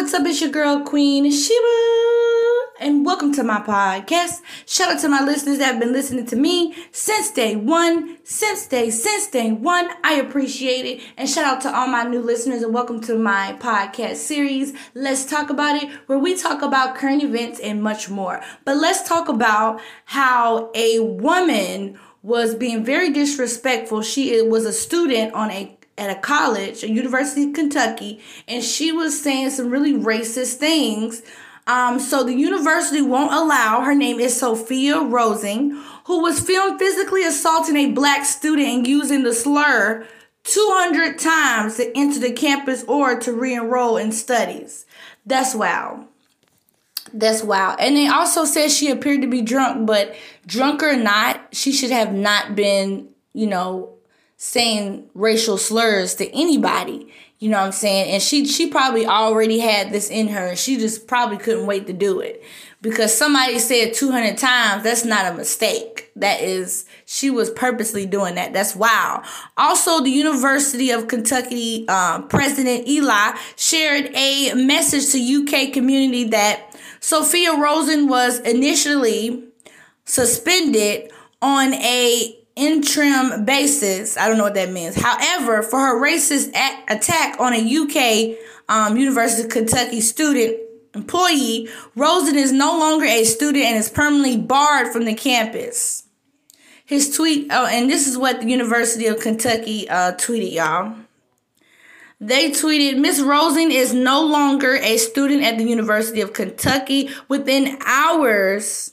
what's up? It's your girl, Queen Sheba, and welcome to my podcast. Shout out to my listeners that have been listening to me since day one, since day, since day one. I appreciate it. And shout out to all my new listeners, and welcome to my podcast series, Let's Talk About It, where we talk about current events and much more. But let's talk about how a woman was being very disrespectful. She was a student on a at a college, a University of Kentucky, and she was saying some really racist things. Um, so the university won't allow, her name is Sophia Rosing, who was filmed physically assaulting a black student and using the slur 200 times to enter the campus or to re-enroll in studies. That's wow. That's wow. And they also said she appeared to be drunk, but drunk or not, she should have not been, you know, saying racial slurs to anybody. You know what I'm saying? And she she probably already had this in her. And she just probably couldn't wait to do it. Because somebody said 200 times, that's not a mistake. That is she was purposely doing that. That's wow. Also, the University of Kentucky um, President Eli shared a message to UK community that Sophia Rosen was initially suspended on a interim basis. I don't know what that means. However, for her racist attack on a UK um, University of Kentucky student employee, Rosen is no longer a student and is permanently barred from the campus. His tweet, oh, and this is what the University of Kentucky uh, tweeted, y'all. They tweeted, Miss Rosen is no longer a student at the University of Kentucky. Within hours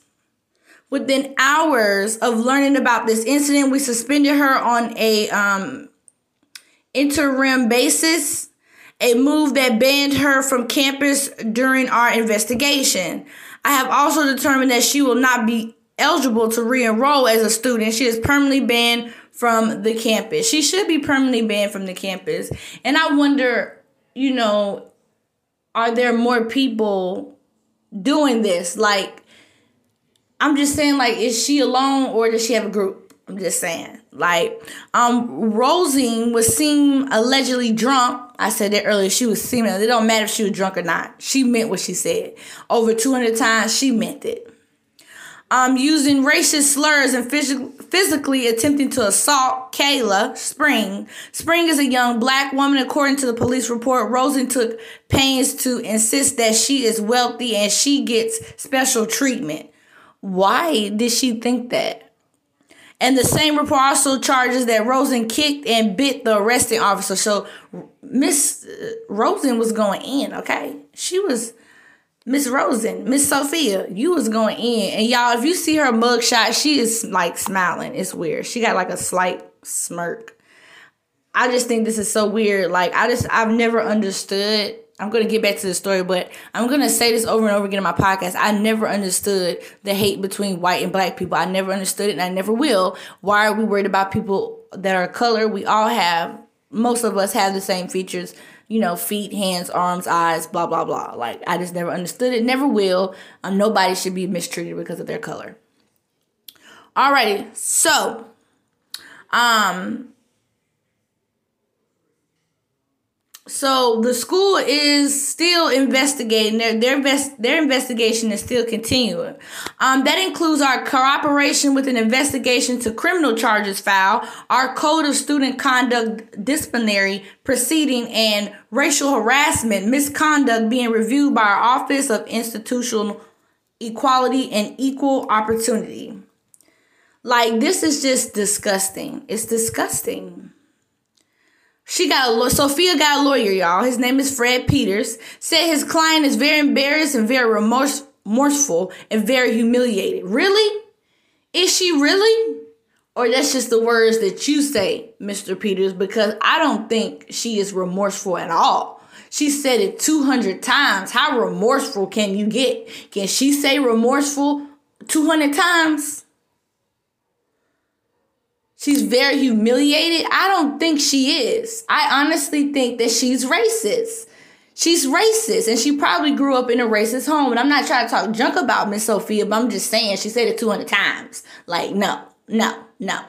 Within hours of learning about this incident, we suspended her on a um, interim basis, a move that banned her from campus during our investigation. I have also determined that she will not be eligible to re-enroll as a student. She is permanently banned from the campus. She should be permanently banned from the campus. And I wonder, you know, are there more people doing this? Like I'm just saying, like, is she alone or does she have a group? I'm just saying. Like, um, Rosing was seen allegedly drunk. I said that earlier. She was seen. It don't matter if she was drunk or not. She meant what she said. Over 200 times, she meant it. Um, using racist slurs and phys- physically attempting to assault Kylah Spring. Spring is a young black woman. According to the police report, Rosen took pains to insist that she is wealthy and she gets special treatment. Why did she think that? And the same report also charges that Rosen kicked and bit the arresting officer. So Miss uh, Rosen was going in, okay? She was Miss Rosen, Miss Sophia, you was going in. And y'all, if you see her mugshot, she is like smiling. It's weird. She got like a slight smirk. I just think this is so weird. Like I just I've never understood I'm going to get back to the story, but I'm going to say this over and over again in my podcast. I never understood the hate between white and black people. I never understood it and I never will. Why are we worried about people that are color? We all have, most of us have the same features, you know, feet, hands, arms, eyes, blah, blah, blah. Like, I just never understood it, never will. Um, nobody should be mistreated because of their color. Alrighty, so, um, So the school is still investigating. Their their invest, their investigation is still continuing. Um, that includes our cooperation with an investigation to criminal charges file, our code of student conduct disciplinary proceeding, and racial harassment misconduct being reviewed by our Office of Institutional Equality and Equal Opportunity. Like this is just disgusting. It's disgusting. She got a lawyer. Sophia got a lawyer, y'all. His name is Fred Peters. Said his client is very embarrassed and very remorse, remorseful and very humiliated. Really? Is she really? Or that's just the words that you say, Mr. Peters, because I don't think she is remorseful at all. She said it 200 times. How remorseful can you get? Can she say remorseful 200 times? She's very humiliated. I don't think she is. I honestly think that she's racist. She's racist and she probably grew up in a racist home. And I'm not trying to talk junk about Miss Sophia, but I'm just saying she said it 200 times. Like, no, no, no.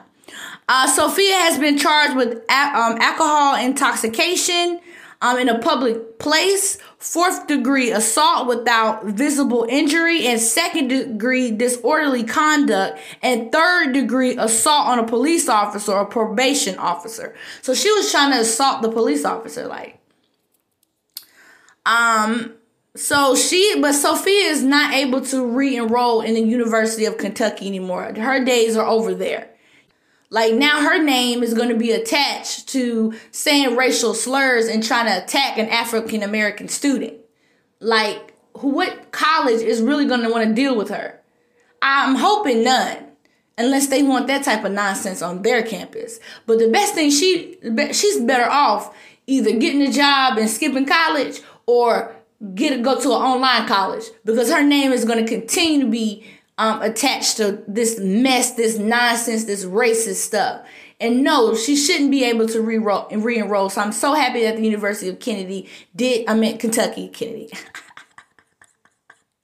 Uh, Sophia has been charged with a- um, alcohol intoxication, um, in a public place, fourth degree assault without visible injury, and second degree disorderly conduct, and third degree assault on a police officer or probation officer. So she was trying to assault the police officer, like. Um, so she, but Sophia is not able to re-enroll in the University of Kentucky anymore. Her days are over there. Like now her name is going to be attached to saying racial slurs and trying to attack an African American student. Like what college is really going to want to deal with her? I'm hoping none. Unless they want that type of nonsense on their campus. But the best thing she she's better off either getting a job and skipping college or get go to an online college because her name is going to continue to be um, attached to this mess, this nonsense, this racist stuff. And no, she shouldn't be able to re-enroll, re-enroll. So I'm so happy that the University of Kennedy did. I meant Kentucky, Kennedy.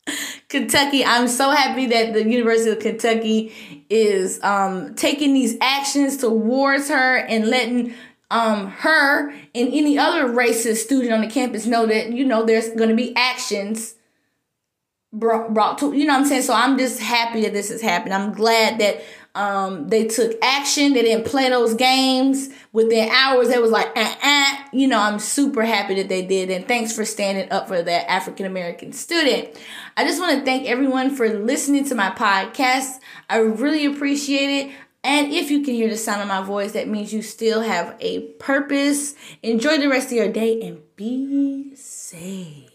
Kentucky. I'm so happy that the University of Kentucky is um, taking these actions towards her and letting um, her and any other racist student on the campus know that you know there's going to be actions brought, brought to you know what I'm saying. So I'm just happy that this has happened. I'm glad that um, they took action. They didn't play those games within hours. It was like, uh, uh. you know, I'm super happy that they did. And thanks for standing up for that African American student. I just want to thank everyone for listening to my podcast. I really appreciate it. And if you can hear the sound of my voice, that means you still have a purpose. Enjoy the rest of your day and be safe.